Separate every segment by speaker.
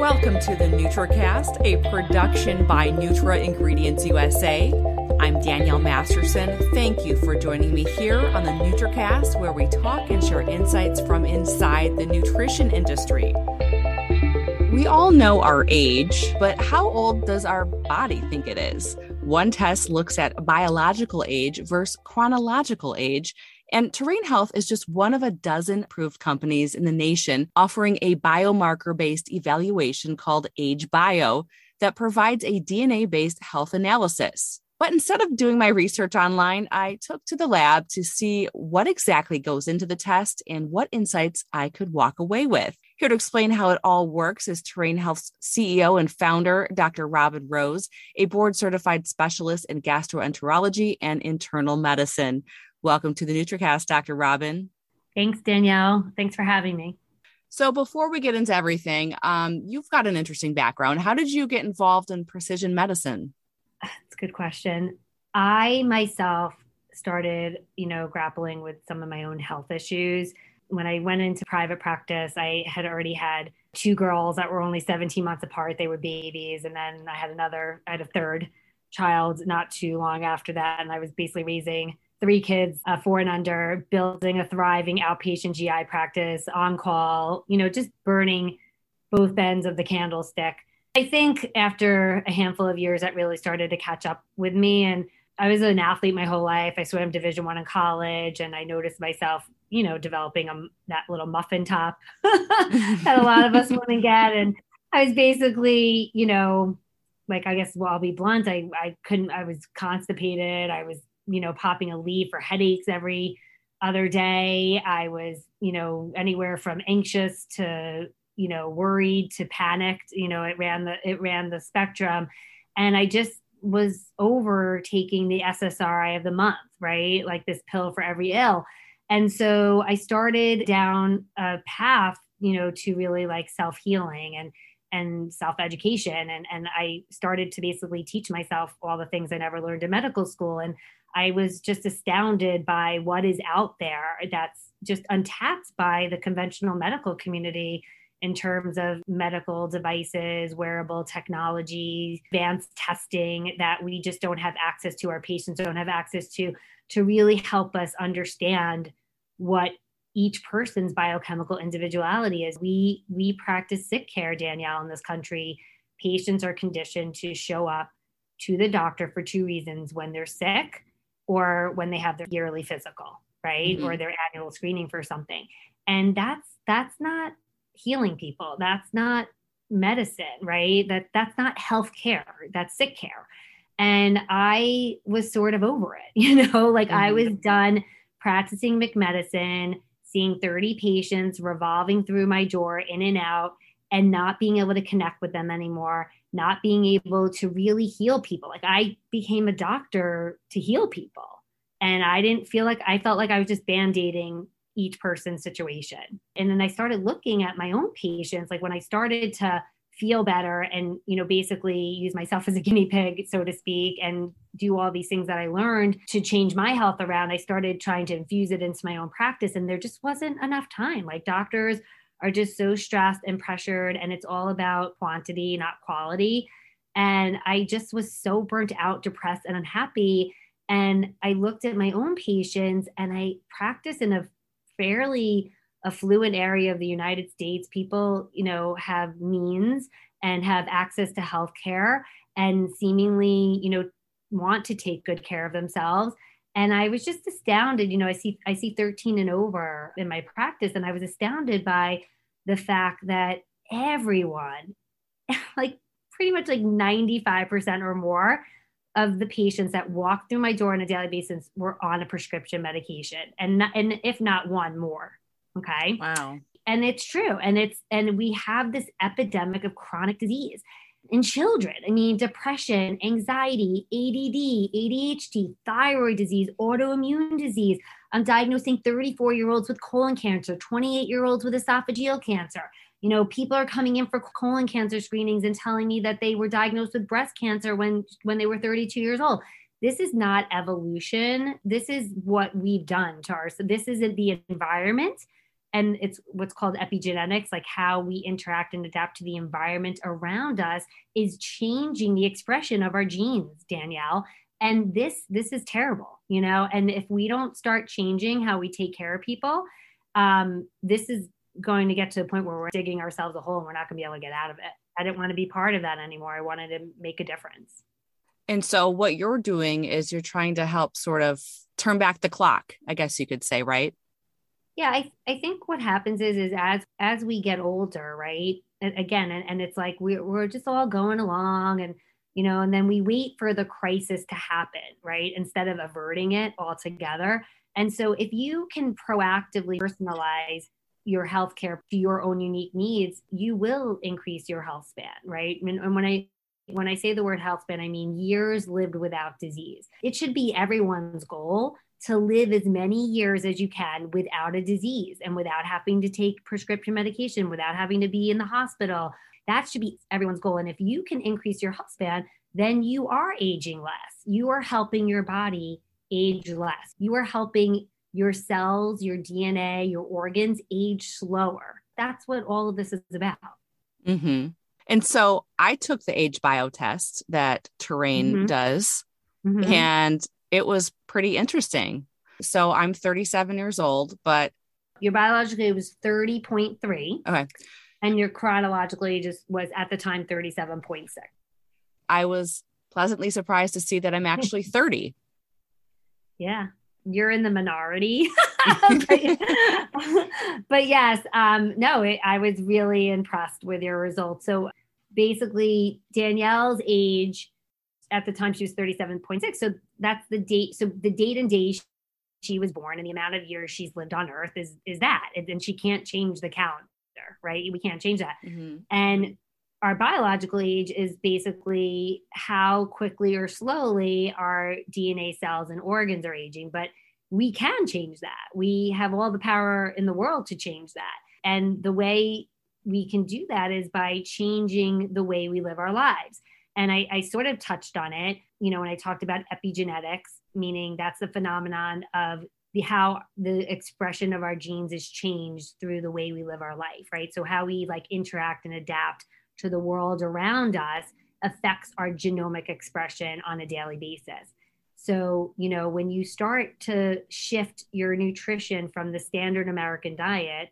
Speaker 1: Welcome to the NutraCast, a production by NutraIngredients-USA. I'm Danielle Masterson. Thank you for joining me here on the NutraCast, where we talk and share insights from inside the nutrition industry. We all know our age, but how old does our body think it is? One test looks at biological age versus chronological age, and Terrain Health is just one of a dozen approved companies in the nation offering a biomarker based evaluation called Age Bio that provides a DNA based health analysis. But instead of doing my research online, I took to the lab to see what exactly goes into the test and what insights I could walk away with. Here to explain how it all works is Terrain Health's CEO and founder, Dr. Robin Rose, a board certified specialist in gastroenterology and internal medicine. Welcome to the NutraCast, Dr. Robin.
Speaker 2: Thanks, Danielle. Thanks for having me.
Speaker 1: So, before we get into everything, um, you've got an interesting background. How did you get involved in precision medicine?
Speaker 2: That's a good question. I myself started, you know, grappling with some of my own health issues. When I went into private practice, I had already had two girls that were only 17 months apart. They were babies. And then I had another, I had a third child not too long after that. And I was basically raising three kids, uh, four and under, building a thriving outpatient GI practice on call, you know, just burning both ends of the candlestick. I think after a handful of years, that really started to catch up with me. And I was an athlete my whole life. I swam Division One in college, and I noticed myself, you know, developing a, that little muffin top that a lot of us women get. And I was basically, you know, like I guess, well, I'll be blunt. I I couldn't. I was constipated. I was you know, popping Aleve for headaches every other day. I was, you know, anywhere from anxious to, you know, worried to panicked. You know, it ran the it ran the spectrum. And I just was over taking the SSRI of the month, right? Like this pill for every ill. And so I started down a path, you know, to really like self-healing and and self-education. And and I started to basically teach myself all the things I never learned in medical school. And I was just astounded by what is out there that's just untapped by the conventional medical community in terms of medical devices, wearable technology, advanced testing that we just don't have access to, our patients don't have access to, to really help us understand what each person's biochemical individuality is. We we practice sick care, Danielle, in this country. Patients are conditioned to show up to the doctor for two reasons when they're sick or when they have their yearly physical, right? Mm-hmm. Or their annual screening for something. And that's that's not healing people. That's not medicine, right? That that's not health care. That's sick care. And I was sort of over it, you know, like mm-hmm. I was done practicing McMedicine, seeing 30 patients revolving through my door in and out and not being able to connect with them anymore not being able to really heal people. Like I became a doctor to heal people. And I didn't feel like I felt like I was just band aiding each person's situation. And then I started looking at my own patients. Like when I started to feel better and, you know, basically use myself as a guinea pig, so to speak, and do all these things that I learned to change my health around, I started trying to infuse it into my own practice. And there just wasn't enough time. Like doctors are just so stressed and pressured and it's all about quantity not quality and i just was so burnt out depressed and unhappy and i looked at my own patients and i practice in a fairly affluent area of the united states people you know have means and have access to health care and seemingly you know want to take good care of themselves. And i was just astounded you know i see i see 13 and over in my practice and i was astounded by the fact that everyone like pretty much like 95% or more of the patients that walk through my door on a daily basis were on a prescription medication and not, and if not one more okay
Speaker 1: wow
Speaker 2: and it's true and it's and we have this epidemic of chronic disease in children. I mean, depression, anxiety, ADD, ADHD, thyroid disease, autoimmune disease. I'm diagnosing 34 year olds with colon cancer, 28 year olds with esophageal cancer. You know, people are coming in for colon cancer screenings and telling me that they were diagnosed with breast cancer when when they were 32 years old. This is not evolution. This is what we've done to our. So this is the environment and it's what's called epigenetics like how we interact and adapt to the environment around us is changing the expression of our genes danielle. And this this is terrible you know? And if we don't start changing how we take care of people um, this is going to get to the point where we're digging ourselves a hole and we're not going to be able to get out of it. I didn't want to be part of that anymore. I wanted to make a difference.
Speaker 1: And so what you're doing is you're trying to help sort of turn back the clock i guess you could say right
Speaker 2: yeah i, I think what happens is is as as we get older right and again and, and it's like we're, we're just all going along and you know and then we wait for the crisis to happen right instead of averting it altogether. And so if you can proactively personalize your healthcare to your own unique needs you will increase your health span right? And, and when i when I say the word health span, I mean years lived without disease. It should be everyone's goal to live as many years as you can without a disease and without having to take prescription medication, without having to be in the hospital. That should be everyone's goal. And if you can increase your health span, then you are aging less. You are helping your body age less. You are helping your cells, your DNA, your organs age slower. That's what all of this is about.
Speaker 1: Mm-hmm. And so I took the age bio test that Terrain mm-hmm. does. Mm-hmm. And it was pretty interesting. So I'm 37 years old, but
Speaker 2: your biological age was 30.3.
Speaker 1: Okay.
Speaker 2: And your chronological age was at the time 37.6.
Speaker 1: I was pleasantly surprised to see that I'm actually 30.
Speaker 2: yeah. You're in the minority. but, but, yes, um, no, it, I was really impressed with your results. So basically, Danielle's age at the time she was 37.6 so that's the date so the date and day she was born and the amount of years she's lived on earth is is that. And she can't change the calendar right? We can't change that. Mm-hmm. and our biological age is basically how quickly or slowly our dna cells and organs are aging but we can change that. We have all the power in the world to change that. And the way we can do that is by changing the way we live our lives and I, I sort of touched on it, you know, when I talked about epigenetics, meaning that's the phenomenon of the how the expression of our genes is changed through the way we live our life, right? So how we like interact and adapt to the world around us affects our genomic expression on a daily basis. So, you know, when you start to shift your nutrition from the standard American diet,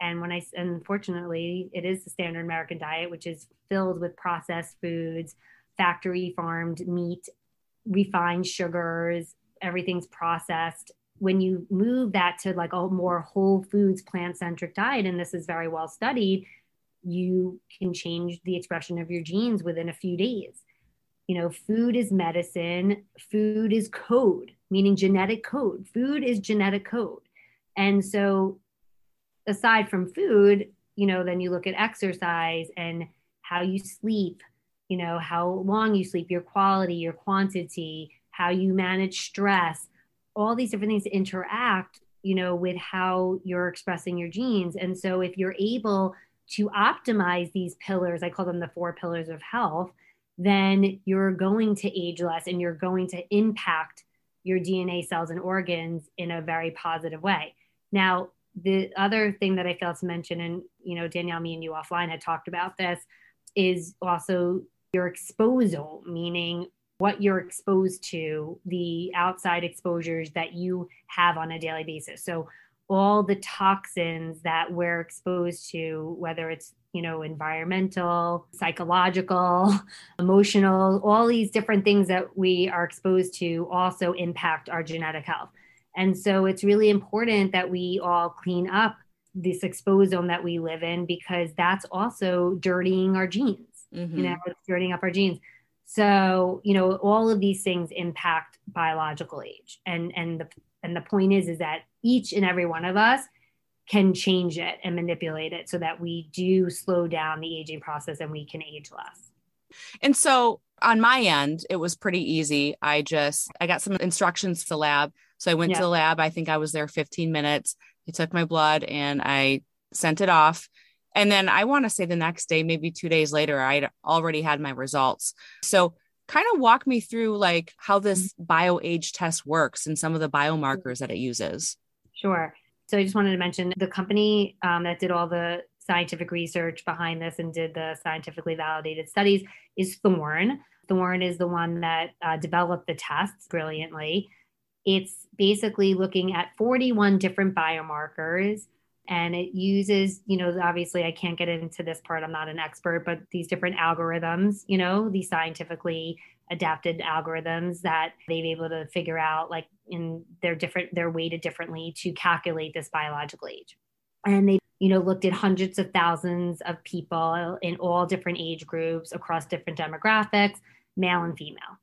Speaker 2: and when I, unfortunately, it is the standard American diet, which is filled with processed foods, factory farmed meat, refined sugars, everything's processed. When you move that to like a more whole foods, plant centric diet, and this is very well studied, you can change the expression of your genes within a few days. You know, food is medicine, food is code, meaning genetic code. Food is genetic code. And so aside from food, you know, then you look at exercise and how you sleep, you know, how long you sleep, your quality, your quantity, how you manage stress, all these different things interact, you know, with how you're expressing your genes. And so if you're able to optimize these pillars, I call them the four pillars of health, then you're going to age less and you're going to impact your DNA cells and organs in a very positive way. Now, the other thing that I failed to mention, and you know, Danielle, me and you offline had talked about this, is also your exposure, meaning what you're exposed to, the outside exposures that you have on a daily basis. So all the toxins that we're exposed to, whether it's you know environmental, psychological, emotional, all these different things that we are exposed to also impact our genetic health. And so it's really important that we all clean up this exposome that we live in because that's also dirtying our genes. Mm-hmm. You know, it's dirtying up our genes. So, you know, all of these things impact biological age. And and the and the point is is that each and every one of us can change it and manipulate it so that we do slow down the aging process and we can age less.
Speaker 1: And so on my end, it was pretty easy. I just I got some instructions to the lab so I went yeah. to the lab. I think I was there 15 minutes. They took my blood and I sent it off. And then I want to say the next day, maybe two days later, I'd already had my results. So kind of walk me through like how this mm-hmm. bio age test works and some of the biomarkers that it uses.
Speaker 2: Sure. So I just wanted to mention the company um, that did all the scientific research behind this and did the scientifically validated studies is Thorne. Thorne is the one that uh, developed the tests brilliantly. It's basically looking at 41 different biomarkers and it uses, you know, obviously I can't get into this part, I'm not an expert, but these different algorithms, you know, these scientifically adapted algorithms that they've able to figure out like in their different they're weighted differently to calculate this biological age. And they you know looked at hundreds of thousands of people in all different age groups across different demographics male and female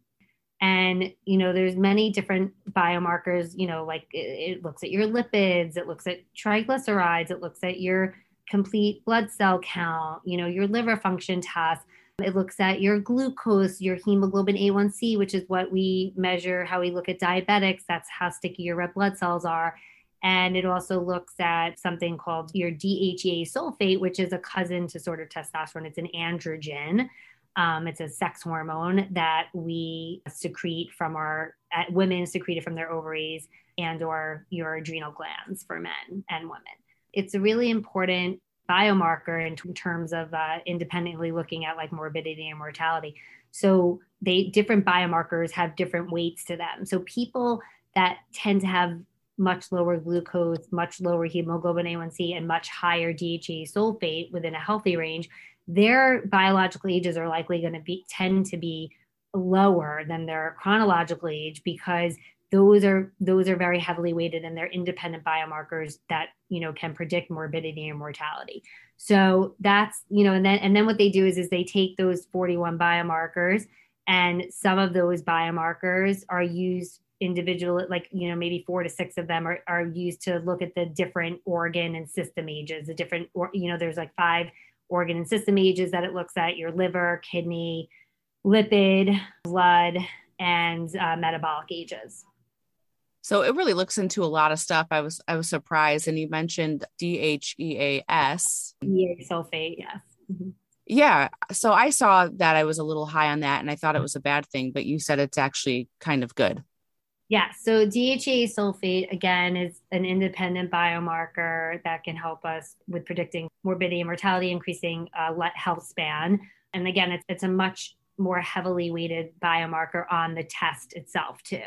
Speaker 2: and you know there's many different biomarkers you know like it, it looks at your lipids it looks at triglycerides it looks at your complete blood cell count you know your liver function tests it looks at your glucose, your hemoglobin A1C, which is what we measure how we look at diabetics. That's how sticky your red blood cells are. And it also looks at something called your DHEA sulfate, which is a cousin to sort of testosterone. It's an androgen. Um, it's a sex hormone that we secrete from our uh, women secrete it from their ovaries and or your adrenal glands for men and women. It's a really important biomarker in t- terms of uh, independently looking at like morbidity and mortality. So they different biomarkers have different weights to them. So people that tend to have much lower glucose, much lower hemoglobin A1C, and much higher DHEA sulfate within a healthy range, their biological ages are likely going to be tend to be lower than their chronological age because those are those are very heavily weighted and they're independent biomarkers that you know can predict morbidity and mortality. So that's you know and then and then what they do is is they take those 41 biomarkers and some of those biomarkers are used individual like you know maybe four to six of them are, are used to look at the different organ and system ages the different or you know there's like five organ and system ages that it looks at your liver kidney lipid blood and uh, metabolic ages
Speaker 1: so it really looks into a lot of stuff. I was I was surprised, and you mentioned DHEAS.
Speaker 2: DHEA sulfate, yes. Mm-hmm.
Speaker 1: Yeah. So I saw that I was a little high on that, and I thought it was a bad thing. But you said it's actually kind of good.
Speaker 2: Yeah. So DHEA sulfate again is an independent biomarker that can help us with predicting morbidity and mortality, increasing uh, health span. And again, it's it's a much more heavily weighted biomarker on the test itself too.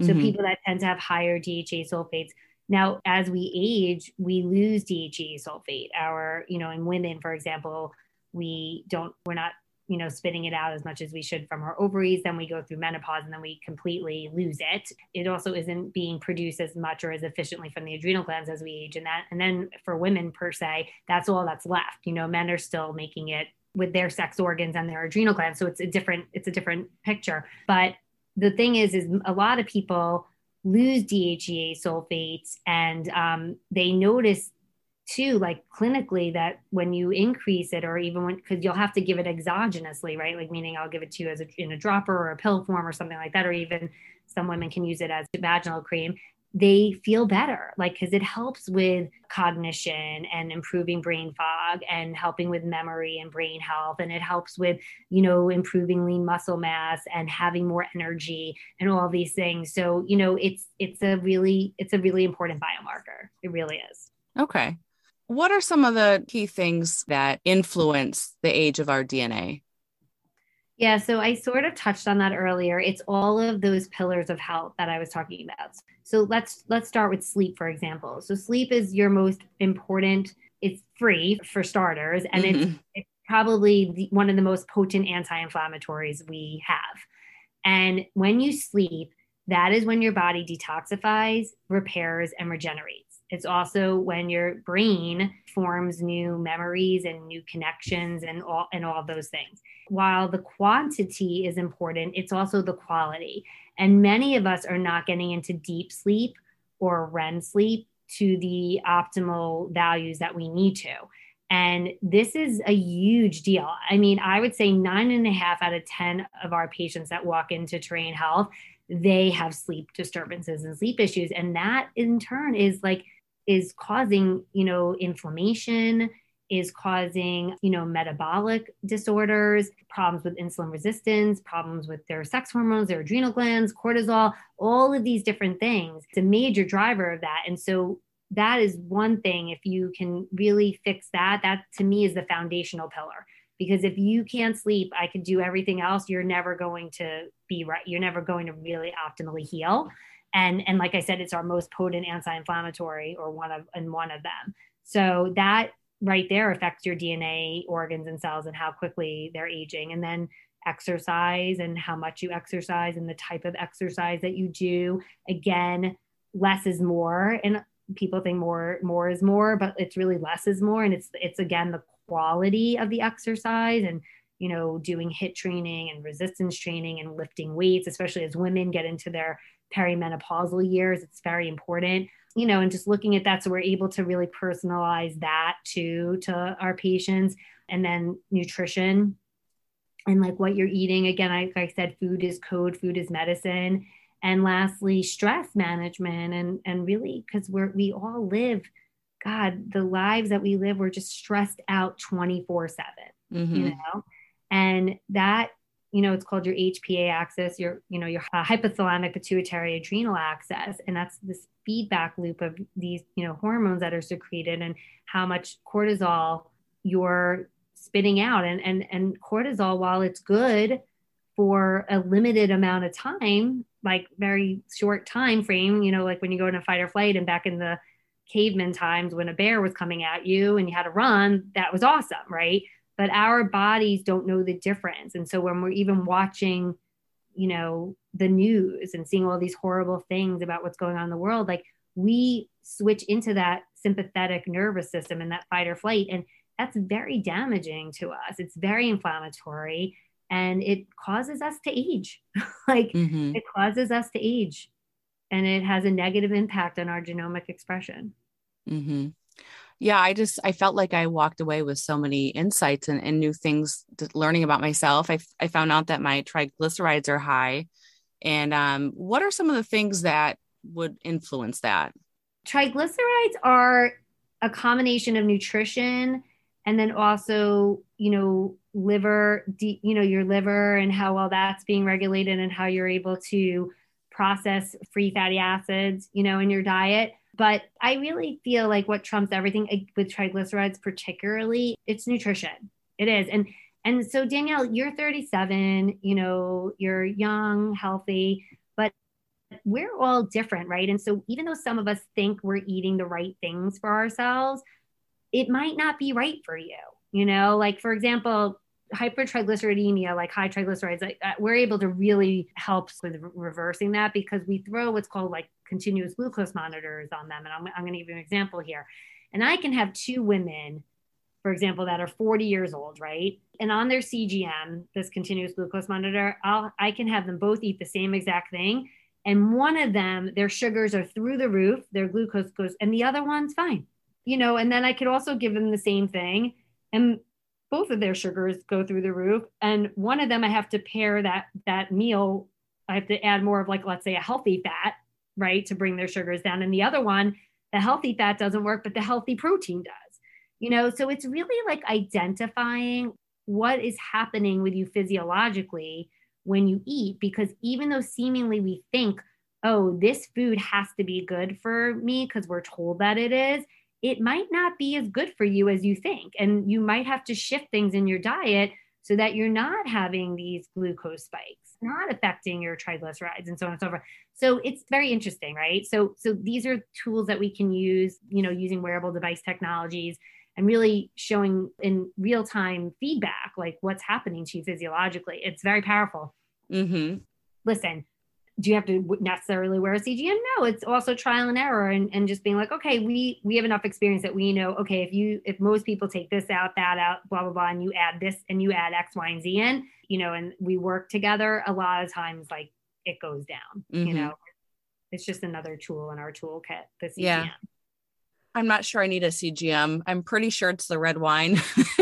Speaker 2: So mm-hmm. people that tend to have higher DHEA sulfates. Now, as we age, we lose DHEA sulfate. Our, you know, in women, for example, we don't, we're not, you know, spitting it out as much as we should from our ovaries. Then we go through menopause and then we completely lose it. It also isn't being produced as much or as efficiently from the adrenal glands as we age. And that, and then for women per se, that's all that's left. You know, men are still making it with their sex organs and their adrenal glands. So it's a different, it's a different picture. But the thing is, is a lot of people lose DHEA sulfates and um, they notice too, like clinically, that when you increase it, or even when, because you'll have to give it exogenously, right? Like meaning I'll give it to you as a, in a dropper or a pill form or something like that, or even some women can use it as vaginal cream. They feel better like because it helps with cognition and improving brain fog and helping with memory and brain health and it helps with you know improving lean muscle mass and having more energy and all these things. So you know it's it's a really it's a really important biomarker. It really is.
Speaker 1: Okay what are some of the key things that influence the age of our dna
Speaker 2: yeah, so I sort of touched on that earlier. It's all of those pillars of health that I was talking about. So let's let's start with sleep for example. So sleep is your most important. It's free for starters and mm-hmm. it's, it's probably the, one of the most potent anti-inflammatories we have. And when you sleep, that is when your body detoxifies, repairs and regenerates. It's also when your brain forms new memories and new connections and all and all those things. While the quantity is important, it's also the quality. And many of us are not getting into deep sleep or REM sleep to the optimal values that we need to. And this is a huge deal. I mean, I would say nine and a half out of 10 of our patients that walk into Terrain Health, they have sleep disturbances and sleep issues. And that in turn is like is causing, you know, inflammation, is causing, you know, metabolic disorders, problems with insulin resistance, problems with their sex hormones, their adrenal glands, cortisol, all of these different things. It's a major driver of that. And so that is one thing. If you can really fix that, that to me is the foundational pillar. Because if you can't sleep, I could do everything else. You're never going to be right. You're never going to really optimally heal. And and like I said, it's our most potent anti-inflammatory, or one of and one of them. So that right there affects your DNA, organs, and cells, and how quickly they're aging. And then exercise and how much you exercise and the type of exercise that you do. Again, less is more. And people think more more is more, but it's really less is more. And it's it's again the quality of the exercise and you know doing HIIT training and resistance training and lifting weights, especially as women get into their perimenopausal years. It's very important you know, and just looking at that. So we're able to really personalize that too to our patients. And then nutrition and like what you're eating. Again, I, like I said, food is code, food is medicine. And lastly, stress management and and really because we're we all live, God, the lives that we live, we're just stressed out 24 7. Mm-hmm. You know? And that you know, it's called your HPA axis, your, you know, your uh, hypothalamic pituitary adrenal axis. And that's this feedback loop of these, you know, hormones that are secreted and how much cortisol you're spitting out. And, and, and cortisol, while it's good for a limited amount of time, like very short time frame, you know, like when you go into fight or flight and back in the caveman times when a bear was coming at you and you had to run, that was awesome, right? But our bodies don't know the difference. And so when we're even watching you know the news and seeing all these horrible things about what's going on in the world like we switch into that sympathetic nervous system and that fight or flight and that's very damaging to us. It's very inflammatory and it causes us to age. Like mm-hmm. it causes us to age and it has a negative impact on our genomic expression.
Speaker 1: Mm-hmm yeah i just i felt like i walked away with so many insights and, and new things learning about myself. I, I found out that my triglycerides are high. And um, what are some of the things that would influence that?
Speaker 2: Triglycerides are a combination of nutrition and then also you know liver you know your liver and how well that's being regulated and how you're able to process free fatty acids you know in your diet but I really feel like what trumps everything with triglycerides, particularly, it's nutrition. It is. And and so Danielle, you're 37, you know, you're young, healthy, but we're all different, right? And so even though some of us think we're eating the right things for ourselves, it might not be right for you. You know, like for example, hypertriglyceridemia, like high triglycerides, like, uh, we're able to really help with reversing that because we throw what's called like continuous glucose monitors on them. And I'm, I'm going to give you an example here. And I can have two women, for example, that are 40 years old, right? And on their CGM, this continuous glucose monitor, I'll, I can have them both eat the same exact thing. And one of them, their sugars are through the roof, their glucose goes, and the other one's fine. You know, and then I could also give them the same thing. And both of their sugars go through the roof. And one of them i have to pair that that meal i have to add more of like let's say a healthy fat right to bring their sugars down. And the other one the healthy fat doesn't work but the healthy protein does you know? So it's really like identifying what is happening with you physiologically when you eat because even though seemingly we think oh this food has to be good for me because we're told that it is it might not be as good for you as you think. And you might have to shift things in your diet so that you're not having these glucose spikes, not affecting your triglycerides and so on and so forth. So it's very interesting, right? So so these are tools that we can use, you know, using wearable device technologies and really showing in real time feedback like what's happening to you physiologically. It's very powerful. Mm-hmm. Listen, do you have to necessarily wear a CGM? No, it's also trial and error and, and just being like, okay, we we have enough experience that we know, okay, if you if most people take this out, that out, blah, blah, blah, and you add this and you add X, Y, and Z in, you know, and we work together, a lot of times like it goes down, mm-hmm. you know. It's just another tool in our toolkit, the CGM. Yeah.
Speaker 1: I'm not sure I need a CGM. I'm pretty sure it's the red wine.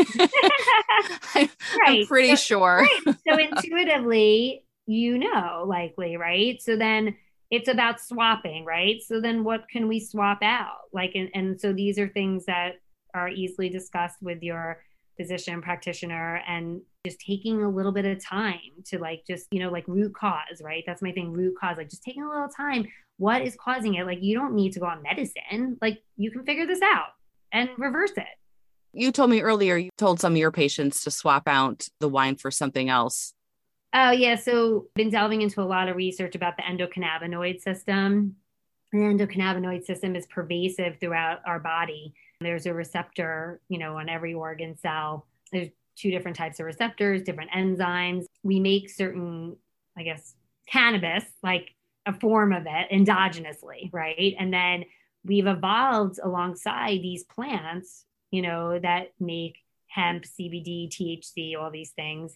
Speaker 1: I'm, right. I'm pretty so, sure.
Speaker 2: Right. So intuitively, you know, likely, right? So then it's about swapping, right? So then what can we swap out? Like, and, and so these are things that are easily discussed with your physician practitioner and just taking a little bit of time to like just you know like root cause right that's my thing root cause like just taking a little time what is causing it like you don't need to go on medicine like you can figure this out and reverse it
Speaker 1: you told me earlier you told some of your patients to swap out the wine for something else
Speaker 2: oh yeah so been delving into a lot of research about the endocannabinoid system the endocannabinoid system is pervasive throughout our body there's a receptor, you know, on every organ cell. There's two different types of receptors, different enzymes. We make certain, I guess, cannabis, like a form of it endogenously, right? And then we've evolved alongside these plants, you know, that make hemp, CBD, THC, all these things.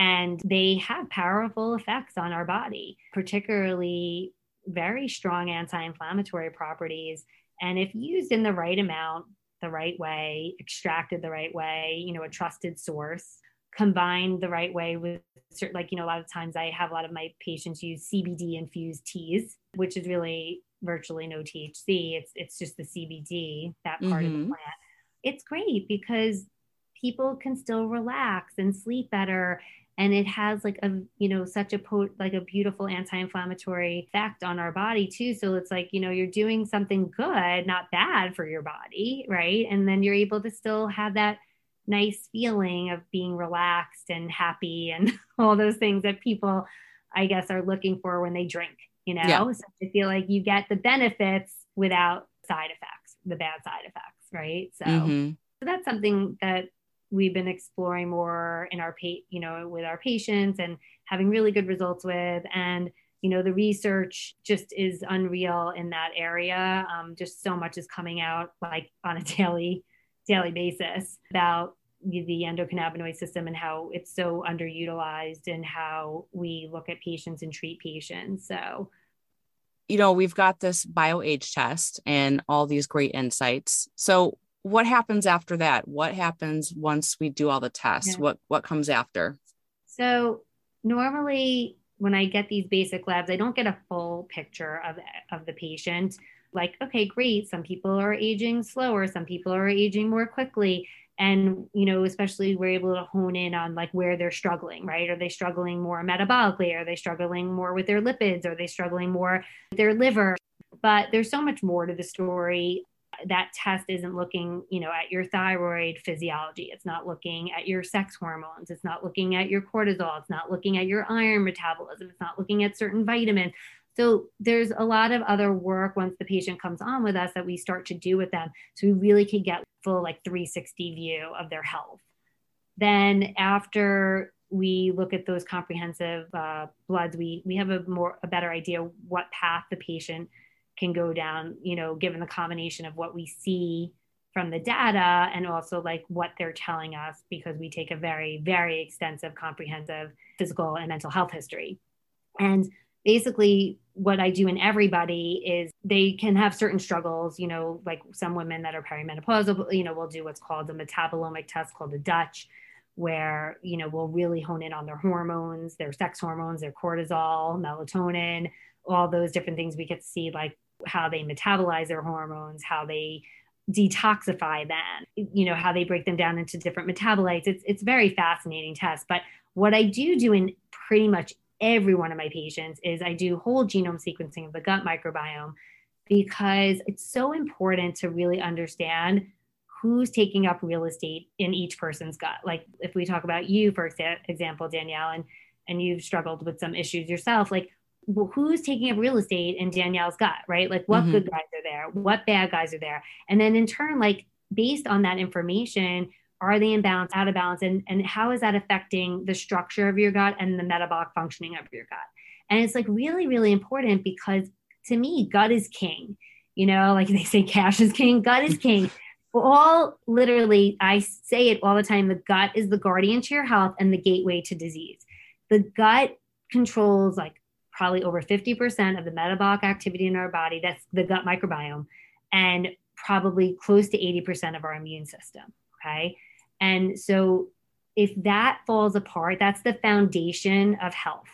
Speaker 2: And they have powerful effects on our body, particularly very strong anti inflammatory properties. And if used in the right amount, the right way, extracted the right way, you know, a trusted source, combined the right way with certain, like, you know, a lot of times I have a lot of my patients use CBD infused teas, which is really virtually no THC. It's it's just the CBD, that part mm-hmm. of the mm-hmm. plant. It's great because people can still relax and sleep better and it has like a you know such a po- like a beautiful anti-inflammatory effect on our body too so it's like you know you're doing something good not bad for your body right and then you're able to still have that nice feeling of being relaxed and happy and all those things that people i guess are looking for when they drink you know yeah. so i feel like you get the benefits without side effects the bad side effects right so mm-hmm. so that's something that we've been exploring more in our pa- you know with our patients and having really good results with. And you know the research just is unreal in that area. Um, just so much is coming out like on a daily daily basis about the endocannabinoid system and how it's so underutilized and how we look at patients and treat patients. So
Speaker 1: you know we've got this bioage test and all these great insights. So what happens after that? What happens once we do all the tests? Yeah. What what comes after?
Speaker 2: So normally when I get these basic labs, I don't get a full picture of of the patient. Like, okay, great. Some people are aging slower. Some people are aging more quickly. And, you know, especially we're able to hone in on like where they're struggling, right? Are they struggling more metabolically? Are they struggling more with their lipids? Are they struggling more with their liver? But there's so much more to the story that test isn't looking, you know, at your thyroid physiology. It's not looking at your sex hormones. It's not looking at your cortisol. It's not looking at your iron metabolism. It's not looking at certain vitamins. So there's a lot of other work once the patient comes on with us that we start to do with them. So we really can get full like 360 view of their health. Then after we look at those comprehensive uh, bloods, we we have a more a better idea what path the patient can go down, you know, given the combination of what we see from the data and also like what they're telling us because we take a very, very extensive, comprehensive physical and mental health history. And basically, what I do in everybody is they can have certain struggles, you know, like some women that are perimenopausal, you know, we'll do what's called a metabolomic test called the Dutch, where, you know, we'll really hone in on their hormones, their sex hormones, their cortisol, melatonin, all those different things we to see like how they metabolize their hormones, how they detoxify them, you know, how they break them down into different metabolites. It's it's very fascinating test. But what I do do in pretty much every one of my patients is I do whole genome sequencing of the gut microbiome because it's so important to really understand who's taking up real estate in each person's gut. Like if we talk about you, for example, Danielle, and and you've struggled with some issues yourself, like well, who's taking up real estate in Danielle's gut, right? Like what mm-hmm. good guys are there? What bad guys are there? And then in turn, like based on that information, are they in balance, out of balance? And, and how is that affecting the structure of your gut and the metabolic functioning of your gut? And it's like really, really important because to me, gut is king. You know, like they say cash is king, gut is king. all literally, I say it all the time the gut is the guardian to your health and the gateway to disease. The gut controls like probably over 50% of the metabolic activity in our body. That's the gut microbiome, and probably close to 80% of our immune system. Okay. And so if that falls apart, that's the foundation of health.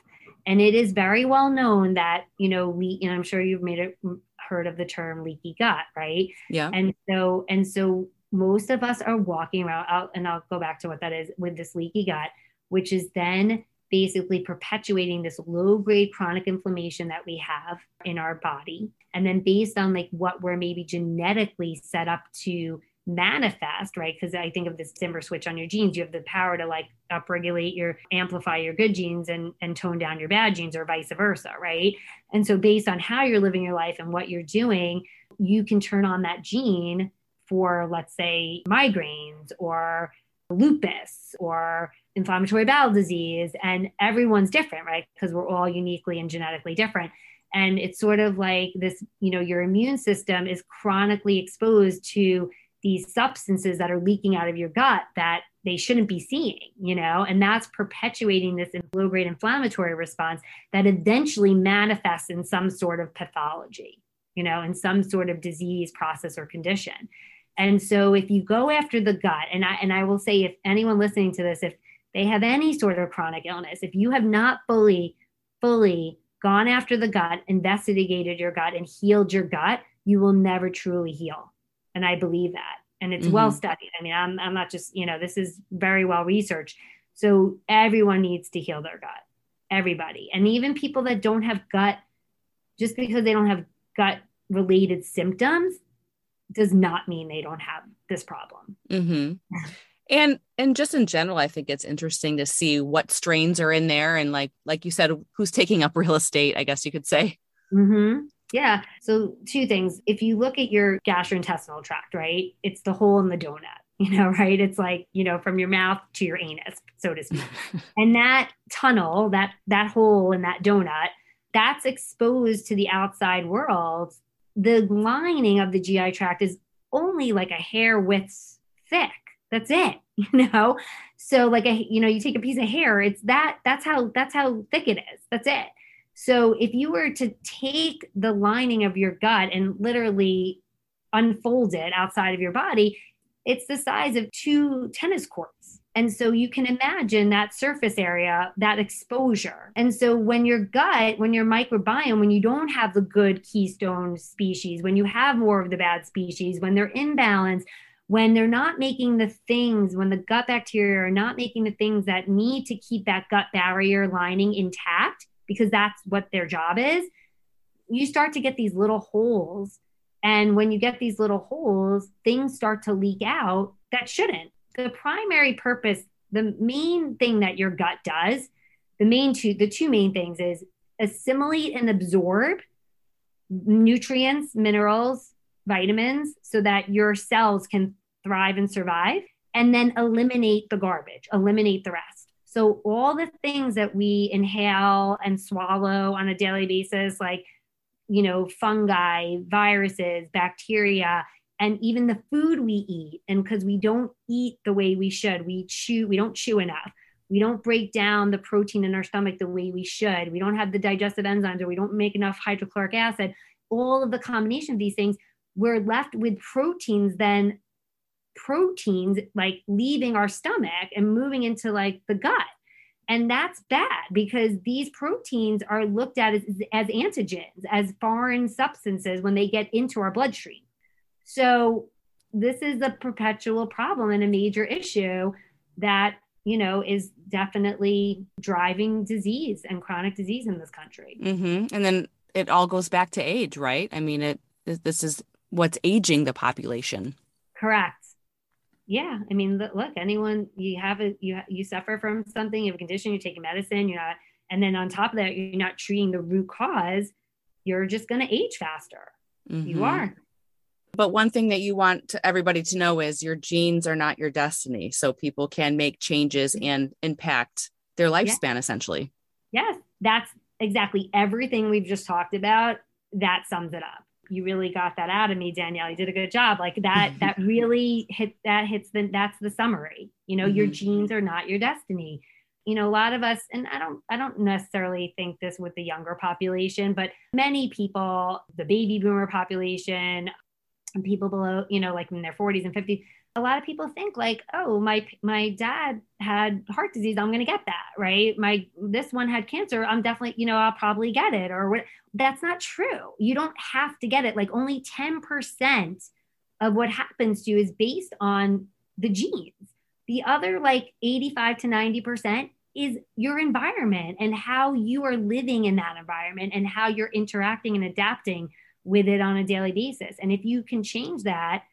Speaker 2: And it is very well known that, you know, we, and I'm sure you've made it heard of the term leaky gut, right?
Speaker 1: Yeah.
Speaker 2: And so, and so most of us are walking around, I'll, and I'll go back to what that is with this leaky gut, which is then basically perpetuating this low grade chronic inflammation that we have in our body. And then based on like what we're maybe genetically set up to manifest, right? Because I think of this dimmer switch on your genes, you have the power to like upregulate your amplify your good genes and and tone down your bad genes or vice versa, right? And so based on how you're living your life and what you're doing, you can turn on that gene for let's say migraines or lupus or inflammatory bowel disease and everyone's different right? Because we're all uniquely and genetically different. And it's sort of like this you know your immune system is chronically exposed to these substances that are leaking out of your gut that they shouldn't be seeing, you know, and that's perpetuating this low grade inflammatory response that eventually manifests in some sort of pathology, you know, in some sort of disease process or condition. And so if you go after the gut, and I and I will say if anyone listening to this, if they have any sort of chronic illness, if you have not fully, fully gone after the gut, investigated your gut, and healed your gut, you will never truly heal. And I believe that. And it's mm-hmm. well studied. I mean, I'm, I'm not just, you know, this is very well researched. So everyone needs to heal their gut, everybody. And even people that don't have gut, just because they don't have gut related symptoms, does not mean they don't have this problem.
Speaker 1: Mm-hmm. And and just in general, I think it's interesting to see what strains are in there, and like like you said, who's taking up real estate. I guess you could say.
Speaker 2: Mm-hmm. Yeah. So, two things. If you look at your gastrointestinal tract, right, it's the hole in the donut, you know, right? It's like, you know, from your mouth to your anus, so to speak. and that tunnel, that that hole in that donut, that's exposed to the outside world. The lining of the GI tract is only like a hair width thick. That's it, you know? So like a you know, you take a piece of hair, it's that that's how that's how thick it is. That's it. So if you were to take the lining of your gut and literally unfold it outside of your body, it's the size of two tennis courts. And so you can imagine that surface area, that exposure. And so when your gut, when your microbiome, when you don't have the good keystone species, when you have more of the bad species, when they're imbalanced, when they're not making the things, when the gut bacteria are not making the things that need to keep that gut barrier lining intact, because that's what their job is, you start to get these little holes. And when you get these little holes, things start to leak out that shouldn't. The primary purpose, the main thing that your gut does, the main two, the two main things is assimilate and absorb nutrients, minerals, vitamins so that your cells can thrive and survive, and then eliminate the garbage, eliminate the rest. So, all the things that we inhale and swallow on a daily basis, like, you know, fungi, viruses, bacteria, and even the food we eat, and because we don't eat the way we should, we chew, we don't chew enough. We don't break down the protein in our stomach the way we should. We don't have the digestive enzymes, or we don't make enough hydrochloric acid. All of the combination of these things, we're left with proteins then proteins like leaving our stomach and moving into like the gut. And that's bad because these proteins are looked at as, as antigens, as foreign substances when they get into our bloodstream. So this is a perpetual problem and a major issue that you know is definitely driving disease and chronic disease in this country
Speaker 1: mm-hmm. and then it all goes back to age right i mean it this is what's aging the population.
Speaker 2: Correct. Yeah i mean look anyone you have a you you suffer from something you have a condition you're taking medicine you're not and then on top of that you're not treating the root cause you're just going to age faster. Mm-hmm. you are.
Speaker 1: But one thing that you want to everybody to know is your genes are not your destiny so people can make changes and impact their lifespan yeah. essentially.
Speaker 2: Yes that's exactly everything we've just talked about that sums it up you really got that out of me danielle. You did a good job. Like that that really hit that hits the that's the summary. You know mm-hmm. your genes are not your destiny. You know a lot of us and i don't i don't necessarily think this with the younger population but many people the baby boomer population and people below you know like in their 40s and 50s a lot of people think like oh my my dad had heart disease i'm going to get that right my this one had cancer i'm definitely you know i'll probably get it or what that's not true you don't have to get it like only 10% of what happens to you is based on the genes. The other like 85 to 90% is your environment and how you are living in that environment and how you're interacting and adapting with it on a daily basis. And if you can change that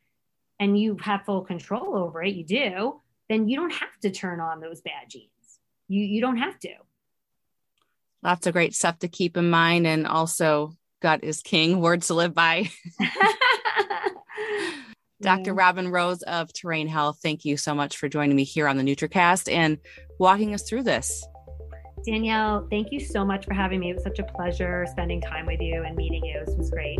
Speaker 2: and you have full control over it, you do, then you don't have to turn on those bad genes. You you don't have to.
Speaker 1: Lots of great stuff to keep in mind and also God is king, words to live by. Dr. Robin Rose of Terrain Health, thank you so much for joining me here on the NutraCast and walking us through this.
Speaker 2: Danielle, thank you so much for having me. It was such a pleasure spending time with you and meeting you. This was great.